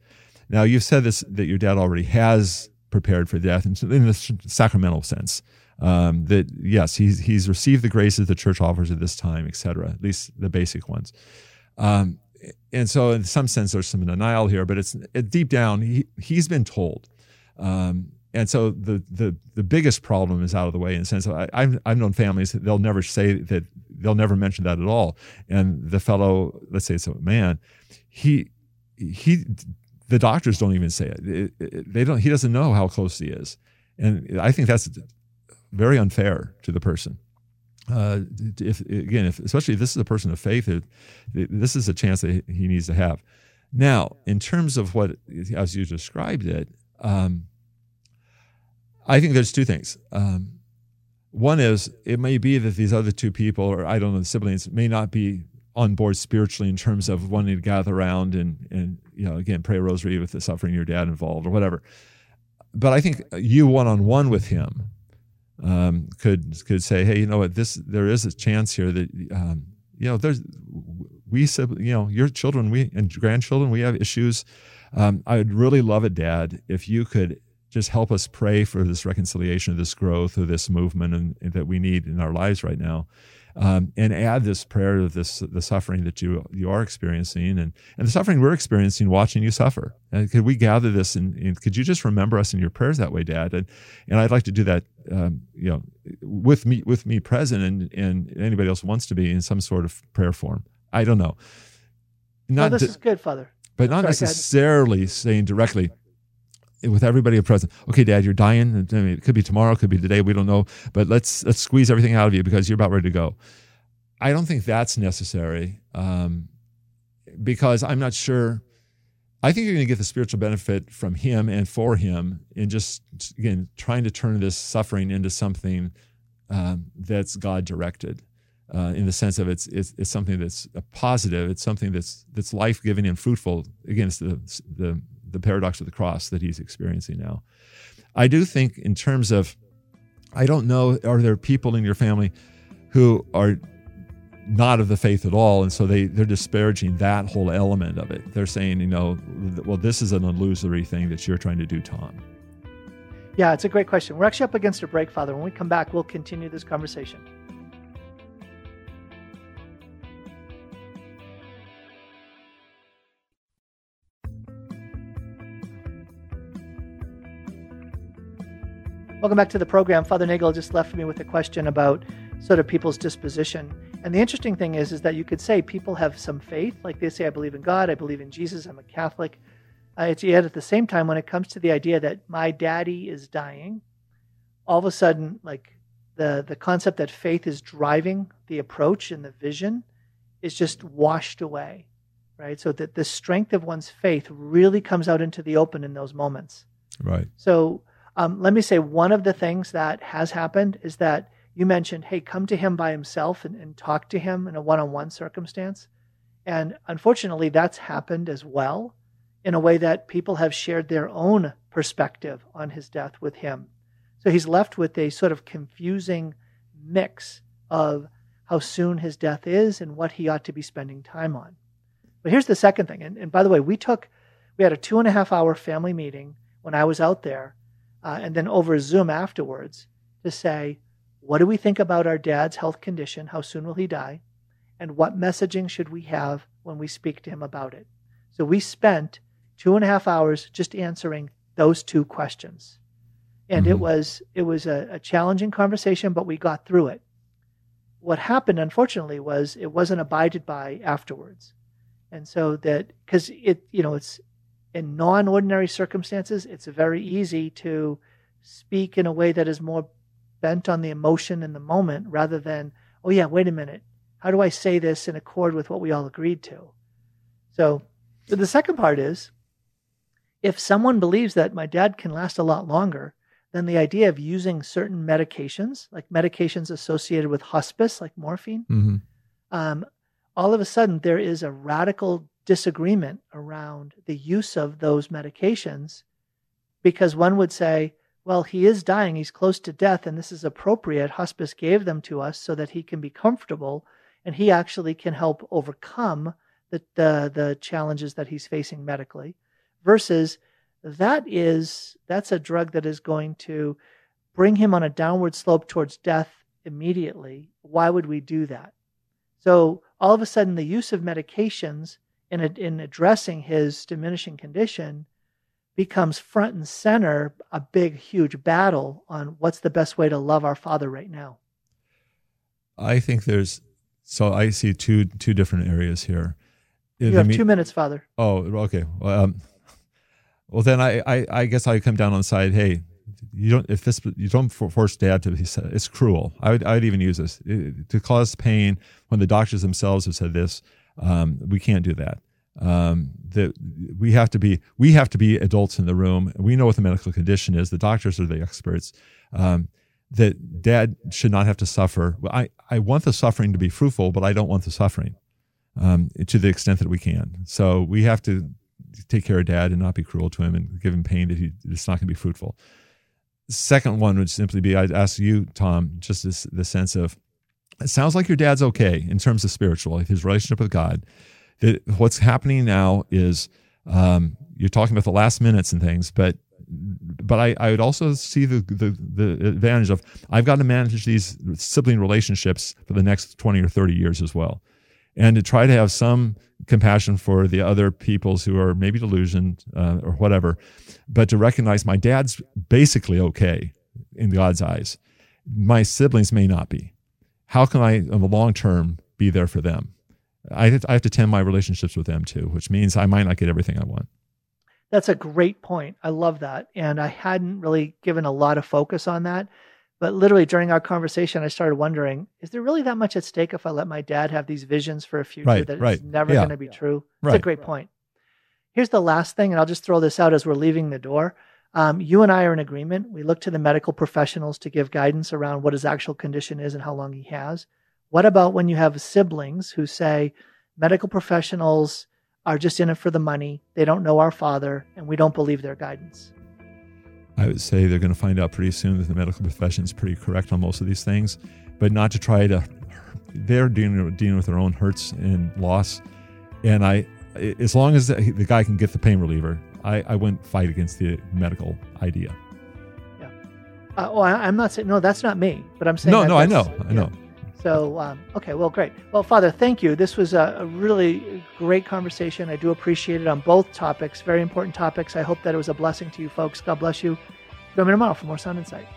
Now, you've said this, that your dad already has prepared for death in, the sacramental sense. Um, that yes, he's, he's received the graces the church offers at this time, et cetera, at least the basic ones. Um, and so in some sense, there's some denial here, but it's it, deep down, he, he's been told. Um, and so the the the biggest problem is out of the way in the sense I, I've I've known families that they'll never say that they'll never mention that at all. And the fellow, let's say it's a man, he he the doctors don't even say it. it, it they don't. He doesn't know how close he is, and I think that's very unfair to the person. Uh, if again, if especially if this is a person of faith, it, this is a chance that he needs to have. Now, in terms of what as you described it. Um, I think there's two things. Um, one is it may be that these other two people, or I don't know, the siblings, may not be on board spiritually in terms of wanting to gather around and and you know again pray a rosary with the suffering your dad involved or whatever. But I think you one on one with him um, could could say, hey, you know what, this there is a chance here that um, you know there's we you know your children we and grandchildren we have issues. Um, I would really love it, Dad, if you could just help us pray for this reconciliation, of this growth, of this movement, and, and, that we need in our lives right now. um, and add this prayer of this the suffering that you you are experiencing and and the suffering we're experiencing watching you suffer. And could we gather this and, and, could you just remember us in your prayers that way, Dad? And and I'd like to do that, um, you know, with me with me present and and anybody else wants to be in some sort of prayer form. I don't know. Not this is good, Father. But not Sorry, necessarily saying directly, with everybody present. Okay, Dad, you're dying. I mean, it could be tomorrow, it could be today. We don't know, but let's let's squeeze everything out of you because you're about ready to go. I don't think that's necessary um, because I'm not sure. I think you're going to get the spiritual benefit from him and for him in just again trying to turn this suffering into something um, that's God directed. Uh, in the sense of it's, it's, it's something that's positive. It's something that's that's life giving and fruitful. Against the the the paradox of the cross that he's experiencing now. I do think, in terms of, I don't know, are there people in your family who are not of the faith at all, and so they they're disparaging that whole element of it. They're saying, you know, well, this is an illusory thing that you're trying to do, Tom. Yeah, it's a great question. We're actually up against a break, Father. When we come back, we'll continue this conversation. Welcome back to the program. Father Nagel just left me with a question about sort of people's disposition. And the interesting thing is, is that you could say people have some faith, like they say, I believe in God, I believe in Jesus, I'm a Catholic. Uh, yet at the same time, when it comes to the idea that my daddy is dying, all of a sudden, like the the concept that faith is driving the approach and the vision is just washed away, right? So that the strength of one's faith really comes out into the open in those moments. Right. So um, let me say one of the things that has happened is that you mentioned, hey, come to him by himself and, and talk to him in a one on one circumstance. And unfortunately, that's happened as well in a way that people have shared their own perspective on his death with him. So he's left with a sort of confusing mix of how soon his death is and what he ought to be spending time on. But here's the second thing. And, and by the way, we took, we had a two and a half hour family meeting when I was out there uh, and then over Zoom afterwards to say, what do we think about our dad's health condition? How soon will he die? And what messaging should we have when we speak to him about it? So we spent two and a half hours just answering those two questions. And mm-hmm. it was it was a, a challenging conversation, but we got through it. What happened, unfortunately, was it wasn't abided by afterwards. And so that because it, you know, it's in non ordinary circumstances, it's very easy to speak in a way that is more bent on the emotion in the moment rather than, oh, yeah, wait a minute. How do I say this in accord with what we all agreed to? So the second part is if someone believes that my dad can last a lot longer, then the idea of using certain medications, like medications associated with hospice, like morphine, mm-hmm. um, all of a sudden there is a radical disagreement around the use of those medications because one would say, well, he is dying, he's close to death, and this is appropriate. Hospice gave them to us so that he can be comfortable and he actually can help overcome the, the, the challenges that he's facing medically. Versus that is that's a drug that is going to bring him on a downward slope towards death immediately. Why would we do that? So all of a sudden the use of medications in, a, in addressing his diminishing condition becomes front and center a big, huge battle on what's the best way to love our Father right now. I think there's so I see two two different areas here. You have me- two minutes, Father. Oh, okay. Well, um, well then I, I, I guess I come down on the side. Hey, you don't if this you don't force dad to. be It's cruel. I would I would even use this it, to cause pain when the doctors themselves have said this. Um, we can't do that. Um, that we have to be we have to be adults in the room. We know what the medical condition is. The doctors are the experts. Um, that dad should not have to suffer. I, I want the suffering to be fruitful, but I don't want the suffering um, to the extent that we can. So we have to take care of dad and not be cruel to him and give him pain that he, it's not going to be fruitful. Second one would simply be I'd ask you, Tom, just this, the sense of it sounds like your dad's okay in terms of spiritual, his relationship with God. What's happening now is um, you're talking about the last minutes and things, but but I, I would also see the, the the advantage of I've got to manage these sibling relationships for the next twenty or thirty years as well, and to try to have some compassion for the other peoples who are maybe delusioned uh, or whatever, but to recognize my dad's basically okay in God's eyes. My siblings may not be. How can I, in the long term, be there for them? I have, I have to tend my relationships with them too, which means I might not get everything I want. That's a great point. I love that. And I hadn't really given a lot of focus on that. But literally during our conversation, I started wondering, is there really that much at stake if I let my dad have these visions for a future right, that right. it's never yeah. going to be true? Right. It's a great point. Here's the last thing, and I'll just throw this out as we're leaving the door. Um, you and I are in agreement. We look to the medical professionals to give guidance around what his actual condition is and how long he has. What about when you have siblings who say medical professionals are just in it for the money, they don't know our father, and we don't believe their guidance? I would say they're going to find out pretty soon that the medical profession is pretty correct on most of these things, but not to try to. They're dealing, dealing with their own hurts and loss, and I, as long as the, the guy can get the pain reliever, I, I wouldn't fight against the medical idea. Yeah. Uh, oh, I, am not saying no. That's not me, but I'm saying No, no, I know, I know. So, um, okay, well, great. Well, Father, thank you. This was a, a really great conversation. I do appreciate it on both topics, very important topics. I hope that it was a blessing to you folks. God bless you. Join me tomorrow for more Sound Insight.